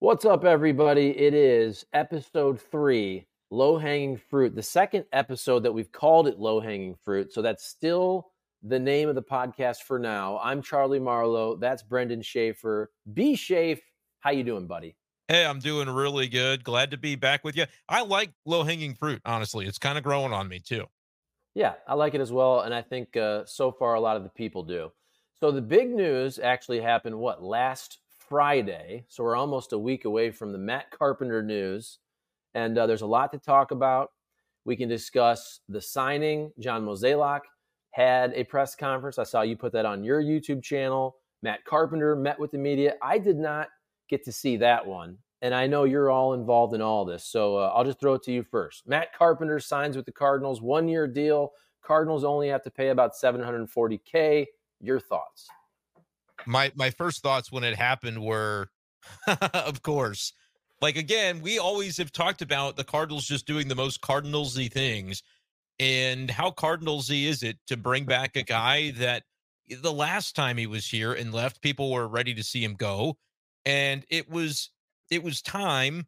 What's up, everybody? It is episode three, Low Hanging Fruit, the second episode that we've called it Low Hanging Fruit. So that's still the name of the podcast for now. I'm Charlie Marlow. That's Brendan Schaeffer. B Schaeffer, how you doing, buddy? Hey, I'm doing really good. Glad to be back with you. I like low hanging fruit, honestly. It's kind of growing on me too. Yeah, I like it as well. And I think uh, so far a lot of the people do. So the big news actually happened, what, last Friday? So we're almost a week away from the Matt Carpenter news. And uh, there's a lot to talk about. We can discuss the signing. John Mozeliak had a press conference. I saw you put that on your YouTube channel. Matt Carpenter met with the media. I did not get to see that one. And I know you're all involved in all this. So uh, I'll just throw it to you first. Matt Carpenter signs with the Cardinals, one year deal. Cardinals only have to pay about 740K. Your thoughts? My my first thoughts when it happened were, of course, like again, we always have talked about the Cardinals just doing the most Cardinalsy things and how Cardinalsy is it to bring back a guy that eh, the last time he was here and left, people were ready to see him go. And it was it was time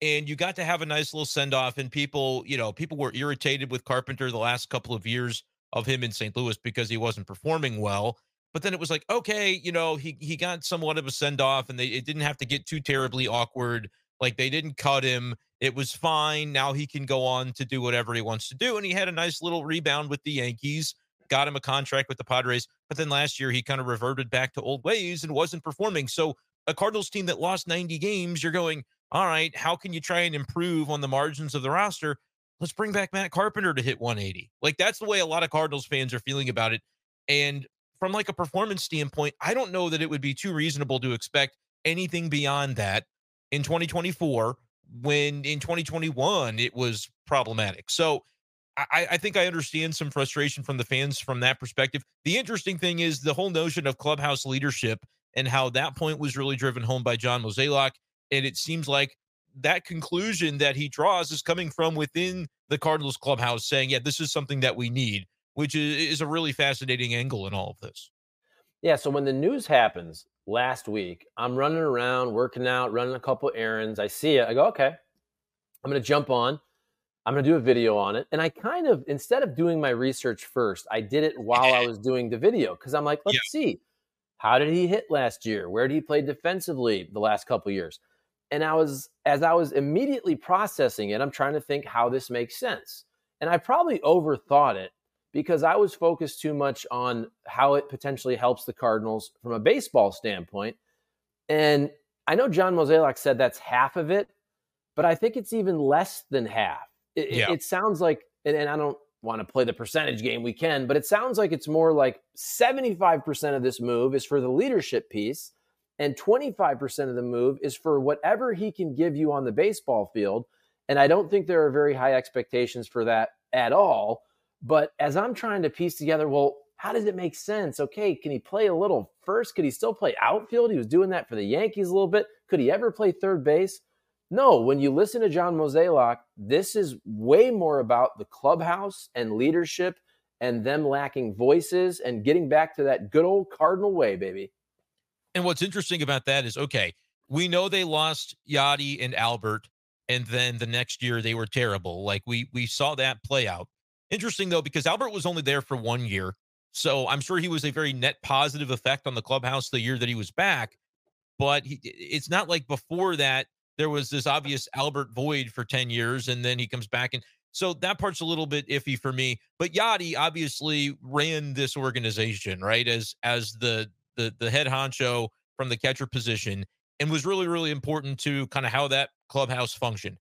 and you got to have a nice little send off and people, you know, people were irritated with Carpenter the last couple of years of him in St. Louis because he wasn't performing well. But then it was like, okay, you know, he he got somewhat of a send off and they it didn't have to get too terribly awkward. Like they didn't cut him. It was fine. Now he can go on to do whatever he wants to do. And he had a nice little rebound with the Yankees, got him a contract with the Padres. But then last year, he kind of reverted back to old ways and wasn't performing. So, a Cardinals team that lost 90 games, you're going, all right, how can you try and improve on the margins of the roster? Let's bring back Matt Carpenter to hit 180. Like, that's the way a lot of Cardinals fans are feeling about it. And from like a performance standpoint, I don't know that it would be too reasonable to expect anything beyond that in 2024 when in 2021 it was problematic. So I, I, think I understand some frustration from the fans from that perspective. The interesting thing is the whole notion of clubhouse leadership and how that point was really driven home by John Mozeliak. And it seems like that conclusion that he draws is coming from within the Cardinals clubhouse saying, yeah, this is something that we need, which is, is a really fascinating angle in all of this. Yeah. So when the news happens, last week. I'm running around, working out, running a couple errands. I see it. I go, okay, I'm going to jump on. I'm going to do a video on it. And I kind of, instead of doing my research first, I did it while I was doing the video because I'm like, let's yeah. see. How did he hit last year? Where did he play defensively the last couple years? And I was, as I was immediately processing it, I'm trying to think how this makes sense. And I probably overthought it because I was focused too much on how it potentially helps the Cardinals from a baseball standpoint. And I know John Mozeliak said that's half of it, but I think it's even less than half. It, yeah. it sounds like, and, and I don't want to play the percentage game we can, but it sounds like it's more like 75% of this move is for the leadership piece, and 25% of the move is for whatever he can give you on the baseball field. And I don't think there are very high expectations for that at all. But as I'm trying to piece together, well, how does it make sense? Okay, can he play a little first? Could he still play outfield? He was doing that for the Yankees a little bit. Could he ever play third base? No, when you listen to John Mozeliak, this is way more about the clubhouse and leadership and them lacking voices and getting back to that good old Cardinal way, baby. And what's interesting about that is okay, we know they lost Yadi and Albert, and then the next year they were terrible. Like we we saw that play out. Interesting though, because Albert was only there for one year. So I'm sure he was a very net positive effect on the clubhouse the year that he was back. But he, it's not like before that there was this obvious Albert void for 10 years and then he comes back. And so that part's a little bit iffy for me. But Yadi obviously ran this organization, right? As as the the the head honcho from the catcher position and was really, really important to kind of how that clubhouse functioned.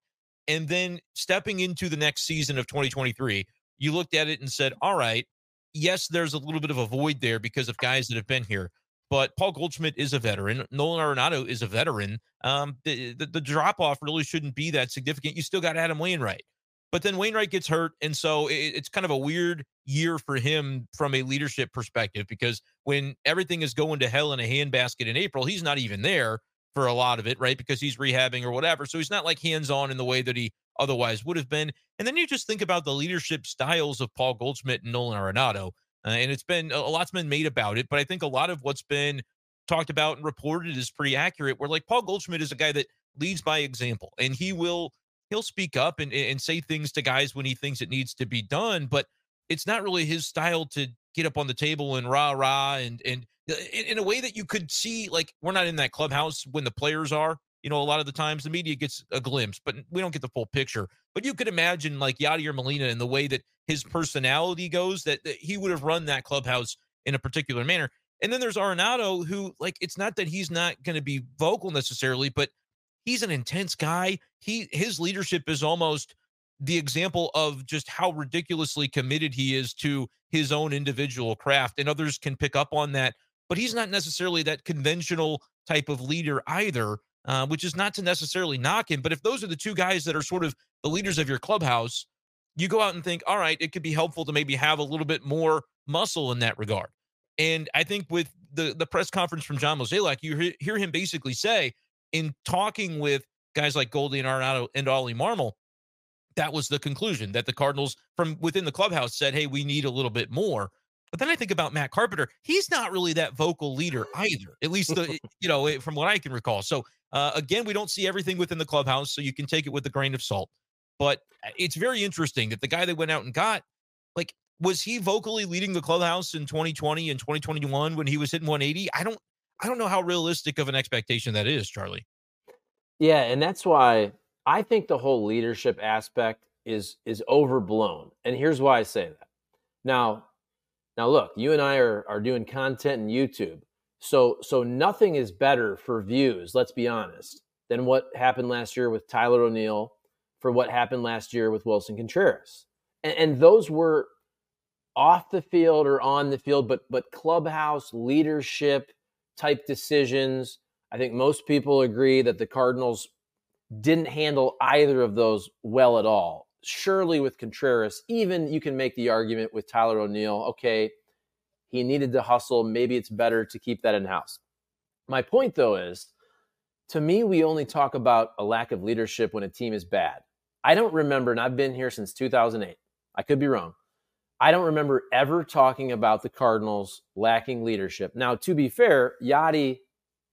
And then stepping into the next season of 2023, you looked at it and said, all right, yes, there's a little bit of a void there because of guys that have been here. but Paul Goldschmidt is a veteran. Nolan Arenado is a veteran. Um, the, the, the drop off really shouldn't be that significant. You still got Adam Wainwright, but then Wainwright gets hurt, and so it, it's kind of a weird year for him from a leadership perspective because when everything is going to hell in a handbasket in April, he's not even there for a lot of it, right? Because he's rehabbing or whatever. So he's not like hands on in the way that he otherwise would have been. And then you just think about the leadership styles of Paul Goldschmidt and Nolan Arenado. Uh, and it's been a lot's been made about it, but I think a lot of what's been talked about and reported is pretty accurate. Where like Paul Goldschmidt is a guy that leads by example, and he will he'll speak up and and say things to guys when he thinks it needs to be done, but it's not really his style to get up on the table and rah rah and and uh, in, in a way that you could see like we're not in that clubhouse when the players are you know, a lot of the times the media gets a glimpse, but we don't get the full picture. But you could imagine like Yadier Molina and the way that his personality goes, that, that he would have run that clubhouse in a particular manner. And then there's Arenado, who like it's not that he's not going to be vocal necessarily, but he's an intense guy. He his leadership is almost the example of just how ridiculously committed he is to his own individual craft, and others can pick up on that. But he's not necessarily that conventional type of leader either uh, which is not to necessarily knock him. But if those are the two guys that are sort of the leaders of your clubhouse, you go out and think, all right, it could be helpful to maybe have a little bit more muscle in that regard. And I think with the the press conference from John Mozeliak, you hear him basically say, in talking with guys like Goldie and Arenado and Ollie Marmol, that was the conclusion that the Cardinals from within the clubhouse said, hey, we need a little bit more. But then I think about Matt Carpenter. He's not really that vocal leader either, at least the, you know from what I can recall. So uh, again, we don't see everything within the clubhouse, so you can take it with a grain of salt. But uh, it's very interesting that the guy they went out and got, like, was he vocally leading the clubhouse in 2020 and 2021 when he was hitting 180? I don't, I don't know how realistic of an expectation that is, Charlie. Yeah, and that's why I think the whole leadership aspect is is overblown. And here's why I say that. Now, now look, you and I are are doing content in YouTube. So so nothing is better for views, let's be honest, than what happened last year with Tyler O'Neill, for what happened last year with Willson Contreras. And, and those were off the field or on the field, but but clubhouse leadership type decisions. I think most people agree that the Cardinals didn't handle either of those well at all. Surely with Contreras, even you can make the argument with Tyler O'Neill, okay, he needed to hustle. Maybe it's better to keep that in house. My point, though, is to me, we only talk about a lack of leadership when a team is bad. I don't remember, and I've been here since 2008. I could be wrong. I don't remember ever talking about the Cardinals lacking leadership. Now, to be fair, Yadi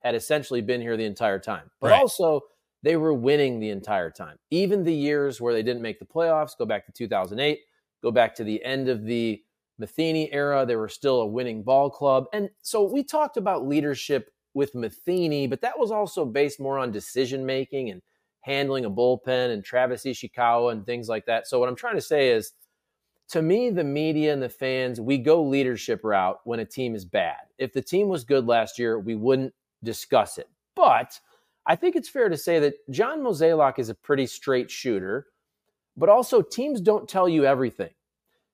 had essentially been here the entire time, but right. also they were winning the entire time. Even the years where they didn't make the playoffs, go back to 2008, go back to the end of the Matheny era, they were still a winning ball club. And so we talked about leadership with Matheny, but that was also based more on decision making and handling a bullpen and Travis Ishikawa and things like that. So what I'm trying to say is to me, the media and the fans, we go leadership route when a team is bad. If the team was good last year, we wouldn't discuss it. But I think it's fair to say that John Mozeliak is a pretty straight shooter, but also teams don't tell you everything.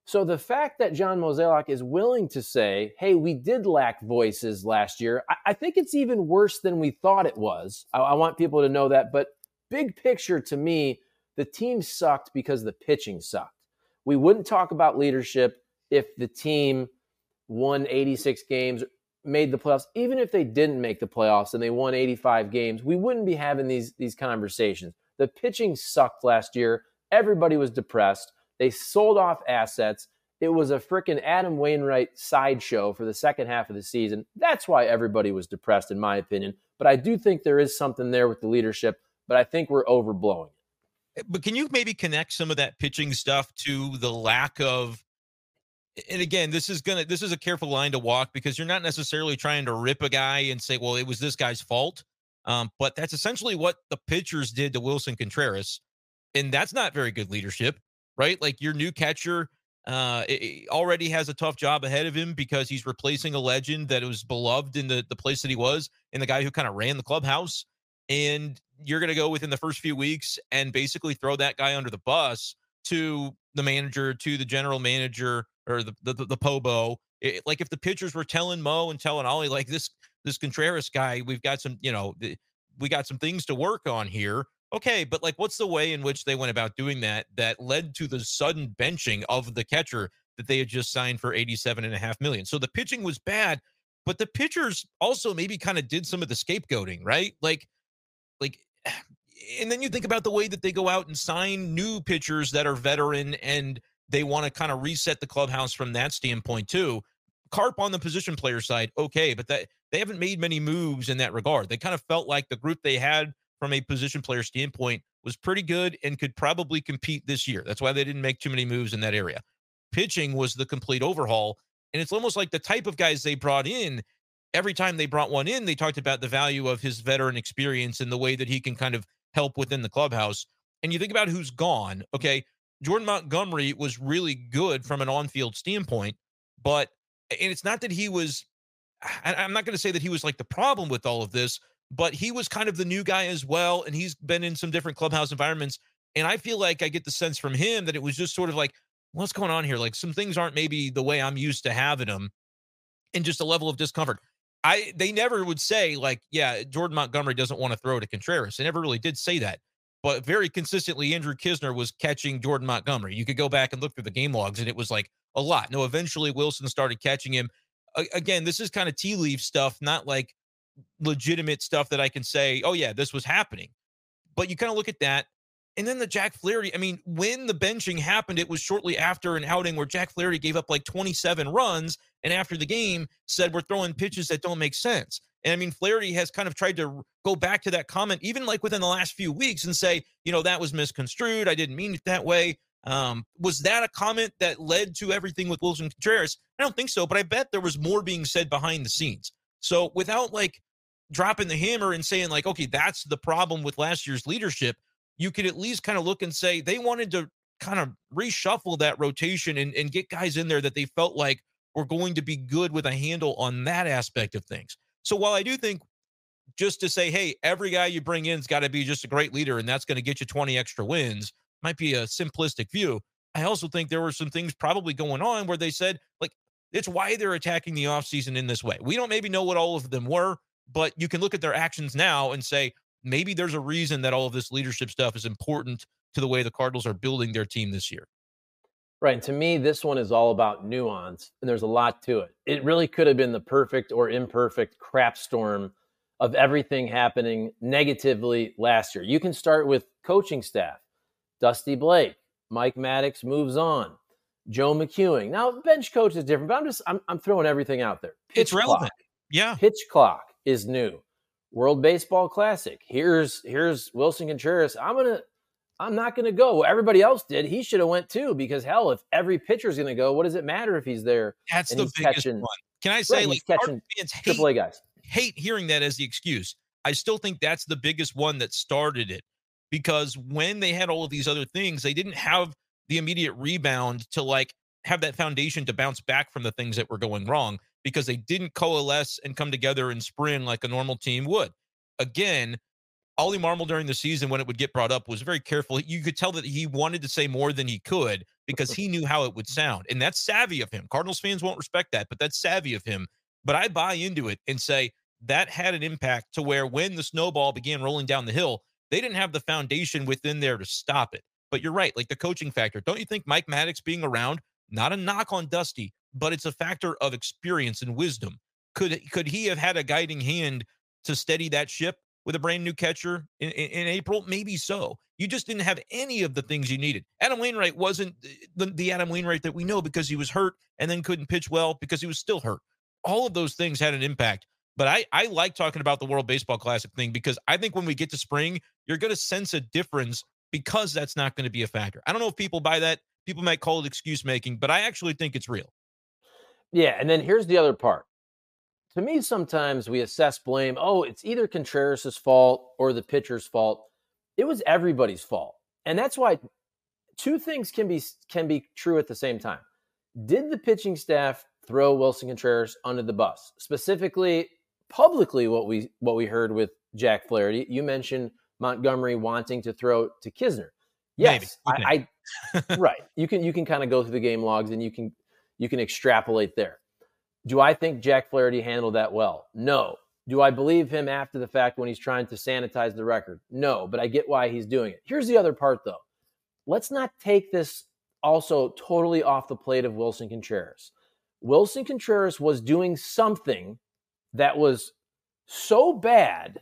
So the fact that John Mozeliak is willing to say, hey, we did lack voices last year, I, I think it's even worse than we thought it was. I, I want people to know that. But big picture to me, the team sucked because the pitching sucked. We wouldn't talk about leadership if the team won 86 games, made the playoffs. Even if they didn't make the playoffs and they won 85 games, we wouldn't be having these, these conversations. The pitching sucked last year. Everybody was depressed. They sold off assets. It was a freaking Adam Wainwright sideshow for the second half of the season. That's why everybody was depressed, in my opinion. But I do think there is something there with the leadership, but I think we're overblowing it. But can you maybe connect some of that pitching stuff to the lack of and again, this is gonna this is a careful line to walk because you're not necessarily trying to rip a guy and say, well, it was this guy's fault. Um, but that's essentially what the pitchers did to Willson Contreras. And that's not very good leadership right? Like your new catcher uh, already has a tough job ahead of him because he's replacing a legend that was beloved in the, the place that he was and the guy who kind of ran the clubhouse. And you're to go within the first few weeks and basically throw that guy under the bus to the manager, to the general manager or the, the, the, the Pobo. It, like if the pitchers were telling Mo and telling Ollie, like this, this Contreras guy, we've got some, you know, we got some things to work on here. Okay, but like, what's the way in which they went about doing that that led to the sudden benching of the catcher that they had just signed for eighty-seven and a half million? So the pitching was bad, but the pitchers also maybe kind of did some of the scapegoating, right? Like, like, eh, and then you think about the way that they go out and sign new pitchers that are veteran and they want to kind of reset the clubhouse from that standpoint too. Carp on the position player side, okay, but that they haven't made many moves in that regard. They kind of felt like the group they had from a position player standpoint was pretty good and could probably compete this year. That's why they didn't make too many moves in that area. Pitching was the complete overhaul. And it's almost like the type of guys they brought in, every time they brought one in, they talked about the value of his veteran experience and the way that he can kind of help within the clubhouse. And you think about who's gone, okay? Jordan Montgomery was really good from an on field standpoint, but, and it's not that he was, I'm not going to say that he was like the problem with all of this, but he was kind of the new guy as well. And he's been in some different clubhouse environments. And I feel like I get the sense from him that it was just sort of like, what's going on here? Like some things aren't maybe the way I'm used to having them and just a level of discomfort. I they never would say like, yeah, Jordan Montgomery doesn't want to throw to Contreras. They never really did say that. But very consistently, Andrew Knizner was catching Jordan Montgomery. You could go back and look through the game logs, and it was like a lot. No, eventually Willson started catching him. again, this is kind of tea leaf stuff, not like legitimate stuff that I can say, oh, yeah, this was happening. But you kind of look at that. And then the Jack Flaherty, I mean, when the benching happened, it was shortly after an outing where Jack Flaherty gave up like 27 runs and after the game said, We're throwing pitches that don't make sense. And I mean, Flaherty has kind of tried to go back to that comment, even like within the last few weeks, and say, you know, that was misconstrued. I didn't mean it that way. Um, was that a comment that led to everything with Willson Contreras? I don't think so, but I bet there was more being said behind the scenes. So without like dropping the hammer and saying, like, okay, that's the problem with last year's leadership, you could at least kind of look and say they wanted to kind of reshuffle that rotation and, and get guys in there that they felt like were going to be good with a handle on that aspect of things. So while I do think just to say, hey, every guy you bring in's got to be just a great leader and that's going to get you 20 extra wins might be a simplistic view. I also think there were some things probably going on where they said, like, it's why they're attacking the offseason in this way. We don't maybe know what all of them were, but you can look at their actions now and say, maybe there's a reason that all of this leadership stuff is important to the way the Cardinals are building their team this year. Right. And to me, this one is all about nuance, and there's a lot to it. It really could have been the perfect or imperfect crap storm of everything happening negatively last year. You can start with coaching staff Dusty Blake, Mike Maddux moves on, Joe McEwing. Now, bench coach is different, but I'm just I'm, I'm throwing everything out there. Pitch it's relevant. Clock. Yeah. Pitch clock is new. World Baseball Classic. Here's here's Willson Contreras. I'm gonna I'm not gonna go. Well, everybody else did. He should have went too because hell, if every pitcher's gonna go, what does it matter if he's there? That's the biggest catching, one. Can I say right, like catching triple A guys hate hearing that as the excuse. I still think that's the biggest one that started it because when they had all of these other things, they didn't have the immediate rebound to like have that foundation to bounce back from the things that were going wrong because they didn't coalesce and come together in spring like a normal team would. Again, Ollie Marmol during the season, when it would get brought up, was very careful. You could tell that he wanted to say more than he could because he knew how it would sound. And that's savvy of him. Cardinals fans won't respect that, but that's savvy of him. But I buy into it and say that had an impact to where when the snowball began rolling down the hill, they didn't have the foundation within there to stop it. But you're right, like the coaching factor. Don't you think Mike Maddux being around, not a knock on Dusty, but it's a factor of experience and wisdom. Could could he have had a guiding hand to steady that ship with a brand new catcher in, in, in, April? Maybe so. You just didn't have any of the things you needed. Adam Wainwright wasn't eh, the, the Adam Wainwright that we know because he was hurt and then couldn't pitch well because he was still hurt. All of those things had an impact. But I, I like talking about the World Baseball Classic thing because I think when we get to spring, you're going to sense a difference because that's not going to be a factor. I don't know if people buy that. People might call it excuse making, but I actually think it's real. Yeah, and then here's the other part. To me, sometimes we assess blame. Oh, it's either Contreras' fault or the pitcher's fault. It was everybody's fault, and that's why two things can be can be true at the same time. Did the pitching staff throw Willson Contreras under the bus? Specifically, publicly, what we what we heard with Jack Flaherty. You mentioned Montgomery wanting to throw to Knizner. Yes, I, I right. You can you can kind of go through the game logs and you can you can extrapolate there. Do I think Jack Flaherty handled that well? No. Do I believe him after the fact when he's trying to sanitize the record? No, but I get why he's doing it. Here's the other part, though. Let's not take this also totally off the plate of Willson Contreras. Willson Contreras was doing something that was so bad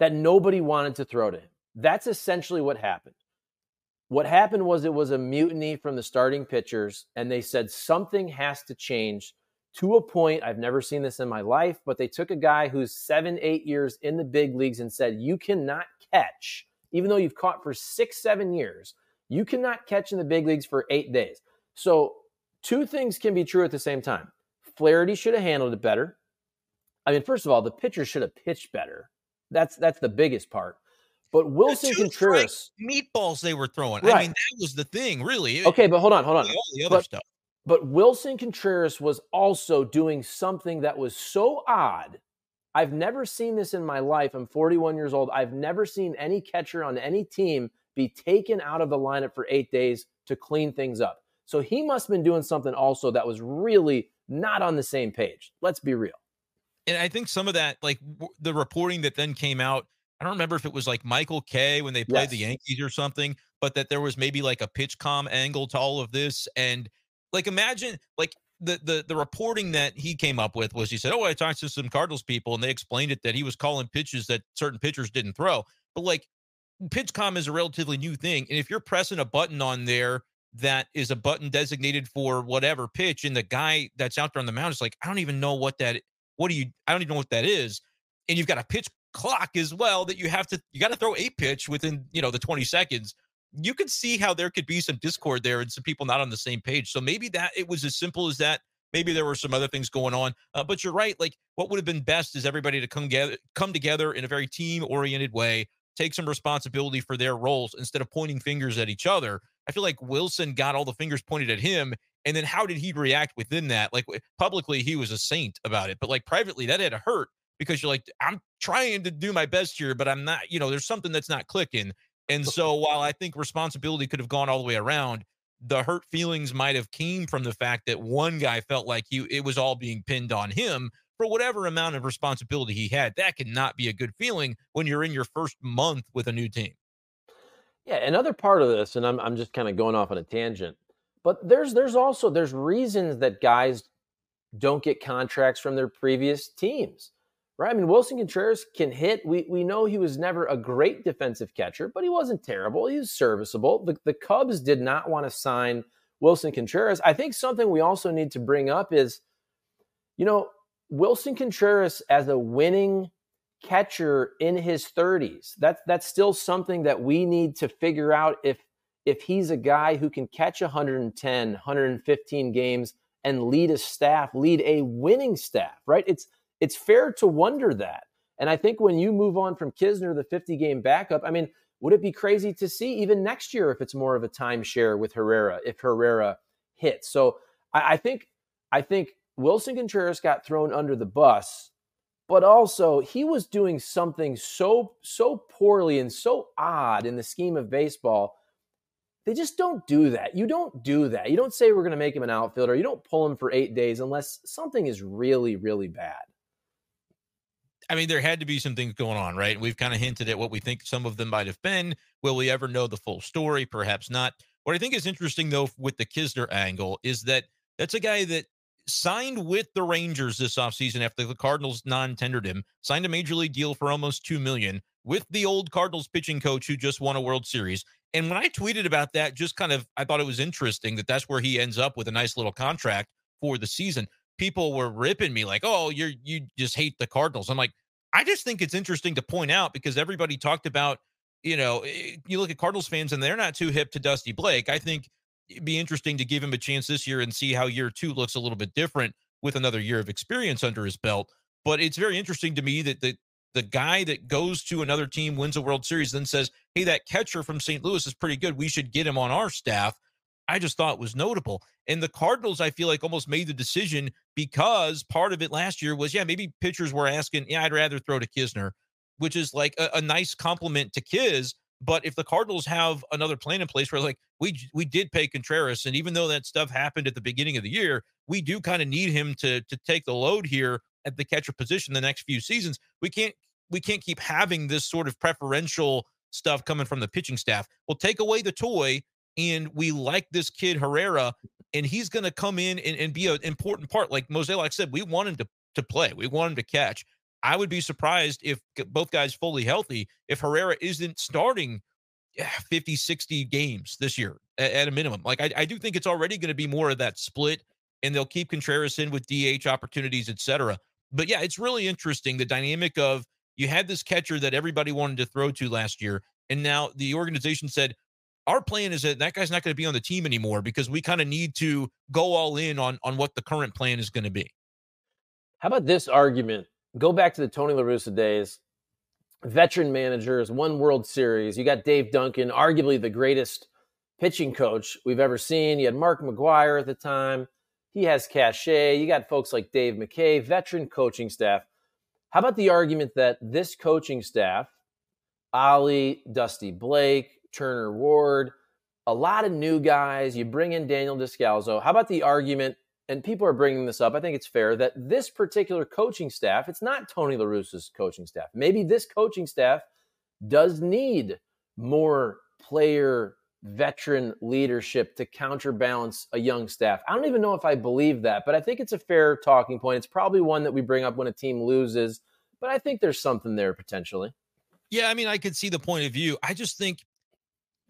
that nobody wanted to throw to him. That's essentially what happened. What happened was it was a mutiny from the starting pitchers, and they said something has to change to a point. I've never seen this in my life, but they took a guy who's seven, eight years in the big leagues and said, You cannot catch, even though you've caught for six, seven years, you cannot catch in the big leagues for eight days. So, two things can be true at the same time. Flaherty should have handled it better. I mean, first of all, the pitcher should have pitched better. That's that's the biggest part. But Willson Contreras meatballs they were throwing. Right. I mean, that was the thing, really. Okay, but hold on, hold on. All the other but, stuff. But Willson Contreras was also doing something that was so odd. I've never seen this in my life. I'm 41 years old. I've never seen any catcher on any team be taken out of the lineup for eight days to clean things up. So he must have been doing something also that was really not on the same page. Let's be real. And I think some of that, like w- the reporting that then came out I don't remember if it was like Michael Kay when they played yes. the Yankees or something, but that there was maybe like a PitchCom angle to all of this. And like imagine like the the the reporting that he came up with was he said, Oh, I talked to some Cardinals people and they explained it that he was calling pitches that certain pitchers didn't throw. But like PitchCom is a relatively new thing. And if you're pressing a button on there that is a button designated for whatever pitch, and the guy that's out there on the mound is like, I don't even know what that what do you I don't even know what that is. And you've got a pitch clock as well that you have to you got to throw a pitch within you know the 20 seconds. You could see how there could be some discord there and some people not on the same page. So maybe that it was as simple as that. Maybe there were some other things going on uh, but you're right like what would have been best is everybody to come together come together in a very team oriented way take some responsibility for their roles instead of pointing fingers at each other. I feel like wilson got all the fingers pointed at him and then how did he react within that? Like publicly he was a saint about it but like privately that had to hurt because you're like, I'm trying to do my best here, but I'm not, you know, there's something that's not clicking. And so while I think responsibility could have gone all the way around, the hurt feelings might have came from the fact that one guy felt like you it was all being pinned on him for whatever amount of responsibility he had. That cannot be a good feeling when you're in your first month with a new team. Yeah, another part of this, and I'm I'm just kind of going off on a tangent, but there's there's also there's reasons that guys don't get contracts from their previous teams right? I mean, Willson Contreras can hit. We we know he was never a great defensive catcher, but he wasn't terrible. He was serviceable. The, the Cubs did not want to sign Willson Contreras. I think something we also need to bring up is, you know, Willson Contreras as a winning catcher in his 30s. That's that's still something that we need to figure out if if he's a guy who can catch 110, 115 games and lead a staff, lead a winning staff, right? It's it's fair to wonder that. And I think when you move on from Knizner, the 50 game backup, I mean, would it be crazy to see even next year if it's more of a timeshare with Herrera, if Herrera hits? So I, I think I think Willson Contreras got thrown under the bus, but also he was doing something so so poorly and so odd in the scheme of baseball. They just don't do that. You don't do that. You don't say we're going to make him an outfielder. You don't pull him for eight days unless something is really, really bad. I mean, there had to be some things going on, right? We've kind of hinted at what we think some of them might have been. Will we ever know the full story? Perhaps not. What I think is interesting, though, with the Knizner angle is that that's a guy that signed with the Rangers this offseason after the Cardinals non-tendered him, signed a major league deal for almost two million with the old Cardinals pitching coach who just won a World Series. And when I tweeted about that, just kind of I thought it was interesting that that's where he ends up with a nice little contract for the season people were ripping me like, "Oh, you're you just hate the Cardinals." I'm like, I just think it's interesting to point out because everybody talked about, you know, eh, you look at Cardinals fans and they're not too hip to Dusty Blake. I think it'd be interesting to give him a chance this year and see how year 2 looks a little bit different with another year of experience under his belt. But it's very interesting to me that the the guy that goes to another team wins a World Series then says, "Hey, that catcher from St. Louis is pretty good. We should get him on our staff." I just thought was notable. And the Cardinals, I feel like almost made the decision because part of it last year was, yeah, maybe pitchers were asking, yeah, I'd rather throw to Knizner, which is like a, a nice compliment to Kiz. But if the Cardinals have another plan in place where like we we did pay Contreras, and even though that stuff happened at the beginning of the year, we do kind of need him to to take the load here at the catcher position the next few seasons. We can't we can't keep having this sort of preferential stuff coming from the pitching staff. We'll take away the toy, and we like this kid Herrera, and he's going to come in and, and be an important part. Like Mozeliak said, we want him to to play. We want him to catch. I would be surprised if both guys fully healthy, if Herrera isn't starting 50, 60 games this year at, at a minimum. Like I, I do think it's already going to be more of that split, and they'll keep Contreras in with DH opportunities, etc. But yeah, it's really interesting the dynamic of you had this catcher that everybody wanted to throw to last year, and now the organization said, our plan is that that guy's not going to be on the team anymore because we kind of need to go all in on on what the current plan is going to be. How about this argument? Go back to the Tony La Russa days. Veteran managers, one World Series. You got Dave Duncan, arguably the greatest pitching coach we've ever seen. You had Mark McGwire at the time. He has cachet. You got folks like Dave McKay, veteran coaching staff. How about the argument that this coaching staff, Oli, Dusty Blake, Turner Ward, a lot of new guys, you bring in Daniel Descalso. How about the argument and people are bringing this up. I think it's fair that this particular coaching staff, it's not Tony La Russa's coaching staff. Maybe this coaching staff does need more player veteran leadership to counterbalance a young staff. I don't even know if I believe that, but I think it's a fair talking point. It's probably one that we bring up when a team loses, but I think there's something there potentially. Yeah, I mean, I could see the point of view. I just think,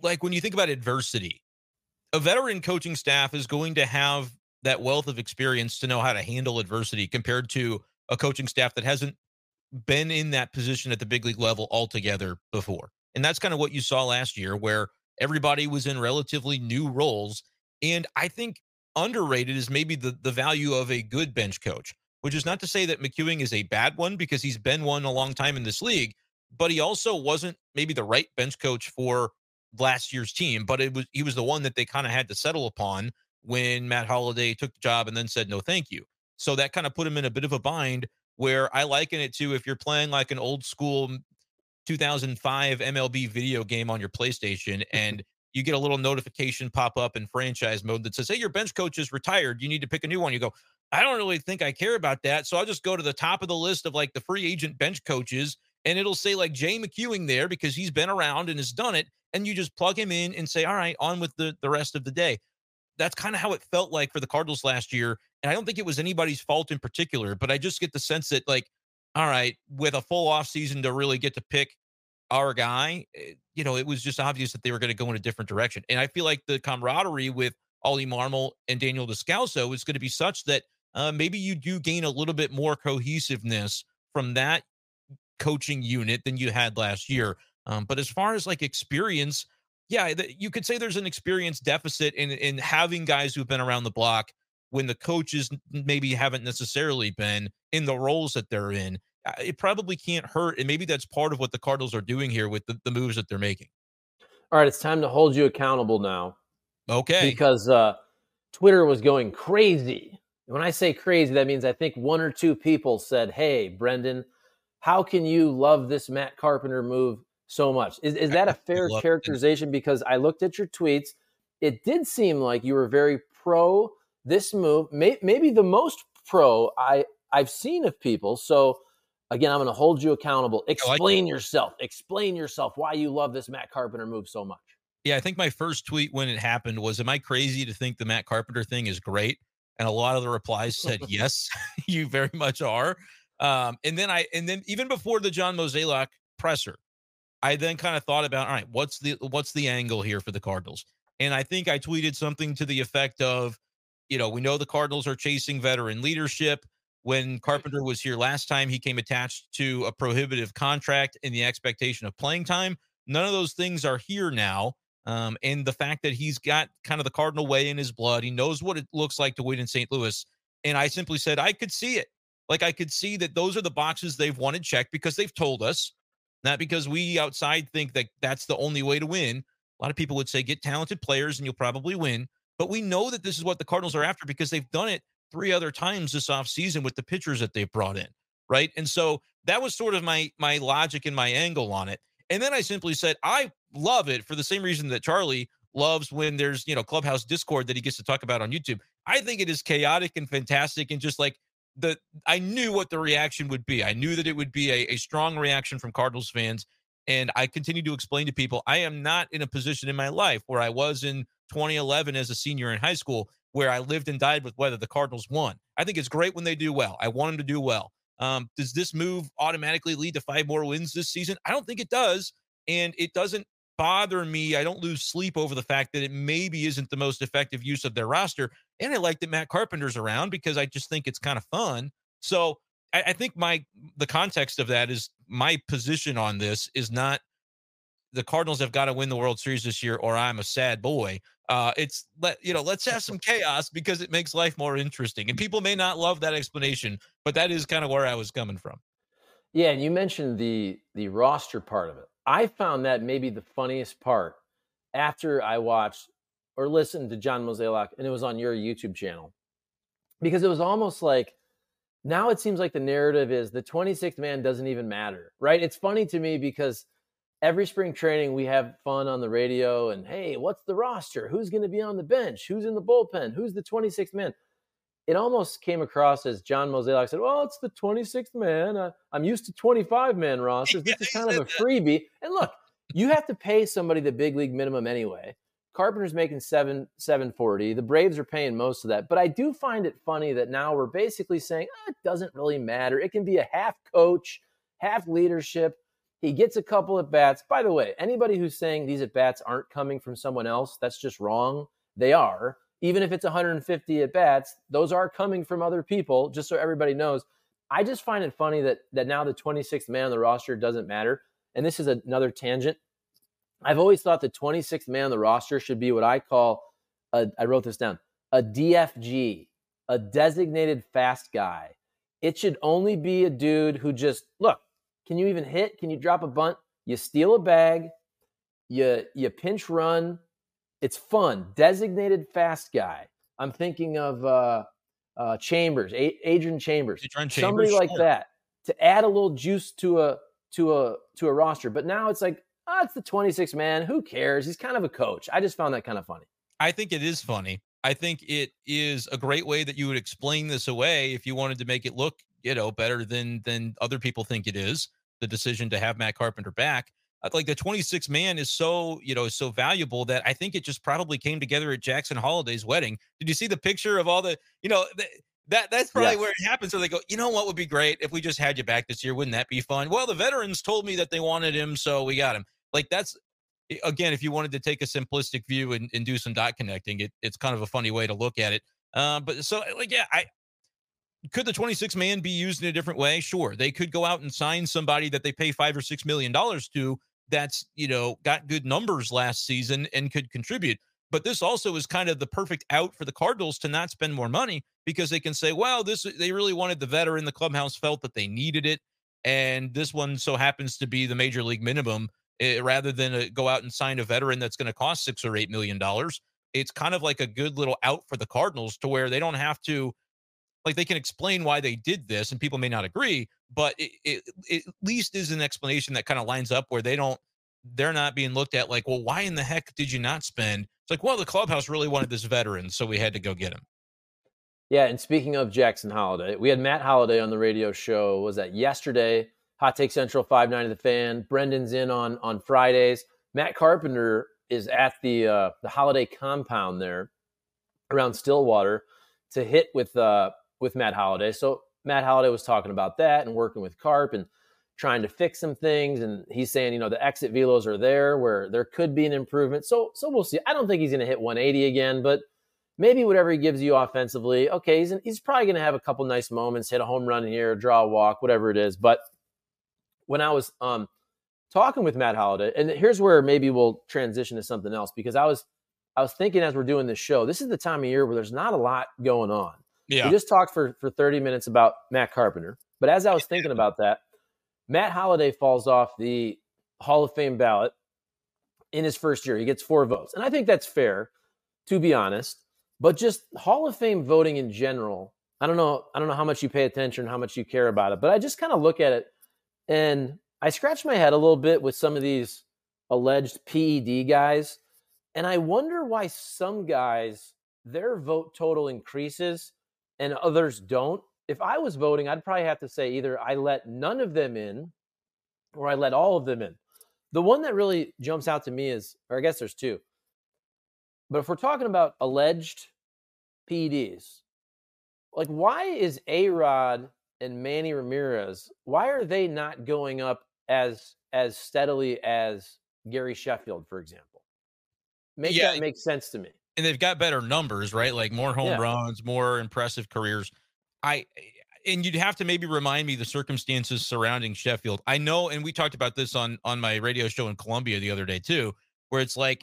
like, when you think about adversity, a veteran coaching staff is going to have that wealth of experience to know how to handle adversity compared to a coaching staff that hasn't been in that position at the big league level altogether before. And that's kind of what you saw last year, where everybody was in relatively new roles. And I think underrated is maybe the, the value of a good bench coach, which is not to say that McEwing is a bad one because he's been one a long time in this league, but he also wasn't maybe the right bench coach for last year's team, but it was he was the one that they kind of had to settle upon when Matt Holliday took the job and then said no thank you. So that kind of put him in a bit of a bind where I liken it to if you're playing like an old school 2005 MLB video game on your PlayStation and you get a little notification pop up in franchise mode that says, Hey, your bench coach is retired. You need to pick a new one. You go, I don't really think I care about that. So I'll just go to the top of the list of like the free agent bench coaches and it'll say like Jay McEwing there because he's been around and has done it. And you just plug him in and say, All right, on with the, the rest of the day that's kind of how it felt like for the Cardinals last year. And I don't think it was anybody's fault in particular, but I just get the sense that, like, all right, with a full off season to really get to pick our guy, eh, you know, it was just obvious that they were going to go in a different direction. And I feel like the camaraderie with Oli Marmol and Daniel Descalso is going to be such that uh, maybe you do gain a little bit more cohesiveness from that coaching unit than you had last year. Um, but as far as like experience, yeah, the, you could say there's an experience deficit in in having guys who've been around the block when the coaches maybe haven't necessarily been in the roles that they're in. Uh, it probably can't hurt, and maybe that's part of what the Cardinals are doing here with the, the moves that they're making. All right, it's time to hold you accountable now. Okay, because uh, Twitter was going crazy. When I say crazy, that means I think one or two people said, "Hey, Brendan, how can you love this Matt Carpenter move so much. Is, is that a fair characterization? Because I looked at your tweets. It did seem like you were very pro this move, may, maybe the most pro I, I've seen of people. So, again, I'm going to hold you accountable. Explain like yourself. Explain yourself why you love this Matt Carpenter move so much. Yeah, I think my first tweet when it happened was Am I crazy to think the Matt Carpenter thing is great? And a lot of the replies said, Yes, you very much are. Um, and then I, and then even before the John Mozeliak presser, I then kind of thought about, all right, what's the what's the angle here for the Cardinals? And I think I tweeted something to the effect of, you know, we know the Cardinals are chasing veteran leadership. When Carpenter was here last time, he came attached to a prohibitive contract in the expectation of playing time. None of those things are here now. Um, and the fact that he's got kind of the Cardinal way in his blood, he knows what it looks like to win in St. Louis. And I simply said, I could see it. Like I could see that those are the boxes they've wanted checked because they've told us not because we outside think that that's the only way to win. A lot of people would say get talented players and you'll probably win. But we know that this is what the Cardinals are after because they've done it three other times this offseason with the pitchers that they've brought in. Right. And so that was sort of my my logic and my angle on it. And then I simply said, I love it for the same reason that Charlie loves when there's, you know, clubhouse discord that he gets to talk about on YouTube. I think it is chaotic and fantastic and just like the I knew what the reaction would be. I knew that it would be a, a strong reaction from Cardinals fans. And I continue to explain to people I am not in a position in my life where I was in 2011 as a senior in high school, where I lived and died with whether the Cardinals won. I think it's great when they do well. I want them to do well. Um, does this move automatically lead to five more wins this season? I don't think it does. And it doesn't bother me. I don't lose sleep over the fact that it maybe isn't the most effective use of their roster. And I like that Matt Carpenter's around because I just think it's kind of fun. So I, I think my the context of that is my position on this is not the Cardinals have got to win the World Series this year, or I'm a sad boy. Uh, it's let you know, let's have some chaos because it makes life more interesting. And people may not love that explanation, but that is kind of where I was coming from. Yeah, and you mentioned the the roster part of it. I found that maybe the funniest part after I watched or listened to John Mozeliak, and it was on your YouTube channel, because it was almost like now it seems like the narrative is the 26th man doesn't even matter, right? It's funny to me because every spring training we have fun on the radio and hey, what's the roster? Who's going to be on the bench? Who's in the bullpen? Who's the 26th man? It almost came across as John Mozeliak said, "Well, it's the 26th man. Uh, I'm used to 25 man rosters. This is kind of a freebie." And look, you have to pay somebody the big league minimum anyway. Carpenter's making seven seven forty. The Braves are paying most of that, but I do find it funny that now we're basically saying oh, it doesn't really matter. It can be a half coach, half leadership. He gets a couple at bats. By the way, anybody who's saying these at bats aren't coming from someone else, that's just wrong. They are. Even if it's 150 at bats, those are coming from other people, just so everybody knows. I just find it funny that that now the 26th man on the roster doesn't matter. And this is another tangent. I've always thought the 26th man on the roster should be what I call a, I wrote this down, a DFG, a designated fast guy. It should only be a dude who just look, can you even hit? Can you drop a bunt? You steal a bag, you you pinch run. It's fun. Designated fast guy. I'm thinking of uh, uh, Chambers, a- Adrian Chambers, Adrian somebody Chambers, like that to add a little juice to a to a to a roster. But now it's like, oh, it's the 26 man. Who cares? He's kind of a coach. I just found that kind of funny. I think it is funny. I think it is a great way that you would explain this away if you wanted to make it look, you know, better than than other people think it is. The decision to have Matt Carpenter back, like the 26 man is so, you know, so valuable that I think it just probably came together at Jackson Holliday's wedding. Did you see the picture of all the, you know, the, that that's probably Yes. where it happens. So they go, you know what would be great if we just had you back this year? Wouldn't that be fun? Well, the veterans told me that they wanted him, so we got him. Like that's again, if you wanted to take a simplistic view and, and do some dot connecting, it, it's kind of a funny way to look at it. Uh, but so like, yeah, I could the 26 man be used in a different way? Sure. They could go out and sign somebody that they pay five or six million dollars to that's, you know, got good numbers last season and could contribute. But this also is kind of the perfect out for the Cardinals to not spend more money because they can say, well, this they really wanted the veteran. The clubhouse felt that they needed it. And this one so happens to be the major league minimum eh, rather than go out and sign a veteran that's going to cost six or eight million dollars. It's kind of like a good little out for the Cardinals to where they don't have to like they can explain why they did this and people may not agree but it, it, it at least is an explanation that kind of lines up where they don't they're not being looked at like well why in the heck did you not spend it's like well the clubhouse really wanted this veteran so we had to go get him Yeah, and speaking of Jackson Holliday, we had Matt Holliday on the radio show. Was that yesterday? Hot Take Central five nine of the fan. Brendan's in on on Fridays. Matt Carpenter is at the uh, the Holliday compound there around Stillwater to hit with uh, with Matt Holliday. So Matt Holliday was talking about that and working with Carp and trying to fix some things. And he's saying, you know, the exit velos are there where there could be an improvement. So so we'll see. I don't think he's going to hit 180 again, but maybe whatever he gives you offensively, okay, he's, he's probably going to have a couple nice moments, hit a home run here, draw a walk, whatever it is. But when I was um, talking with Matt Holliday, and here's where maybe we'll transition to something else because I was I was thinking as we're doing this show, this is the time of year where there's not a lot going on. Yeah We just talked for for 30 minutes about Matt Carpenter, but as I was thinking about that, Matt Holliday falls off the Hall of Fame ballot in his first year. He gets four votes, and I think that's fair, to be honest. But just Hall of Fame voting in general, I don't know. I don't know how much you pay attention, how much you care about it, but I just kind of look at it, and I scratch my head a little bit with some of these alleged PED guys, and I wonder why some guys their vote total increases and others don't. if I was voting, I'd probably have to say either I let none of them in or I let all of them in. The one that really jumps out to me is, or I guess there's two. But if we're talking about alleged PEDs, like why is A Rod and Manny Ramirez, why are they not going up as as steadily as Gary Sheffield, for example? Make yeah, that make sense to me. And they've got better numbers, right? Like more home yeah. runs, more impressive careers. I and you'd have to maybe remind me the circumstances surrounding Sheffield. I know, and we talked about this on on my radio show in Columbia the other day too, where it's like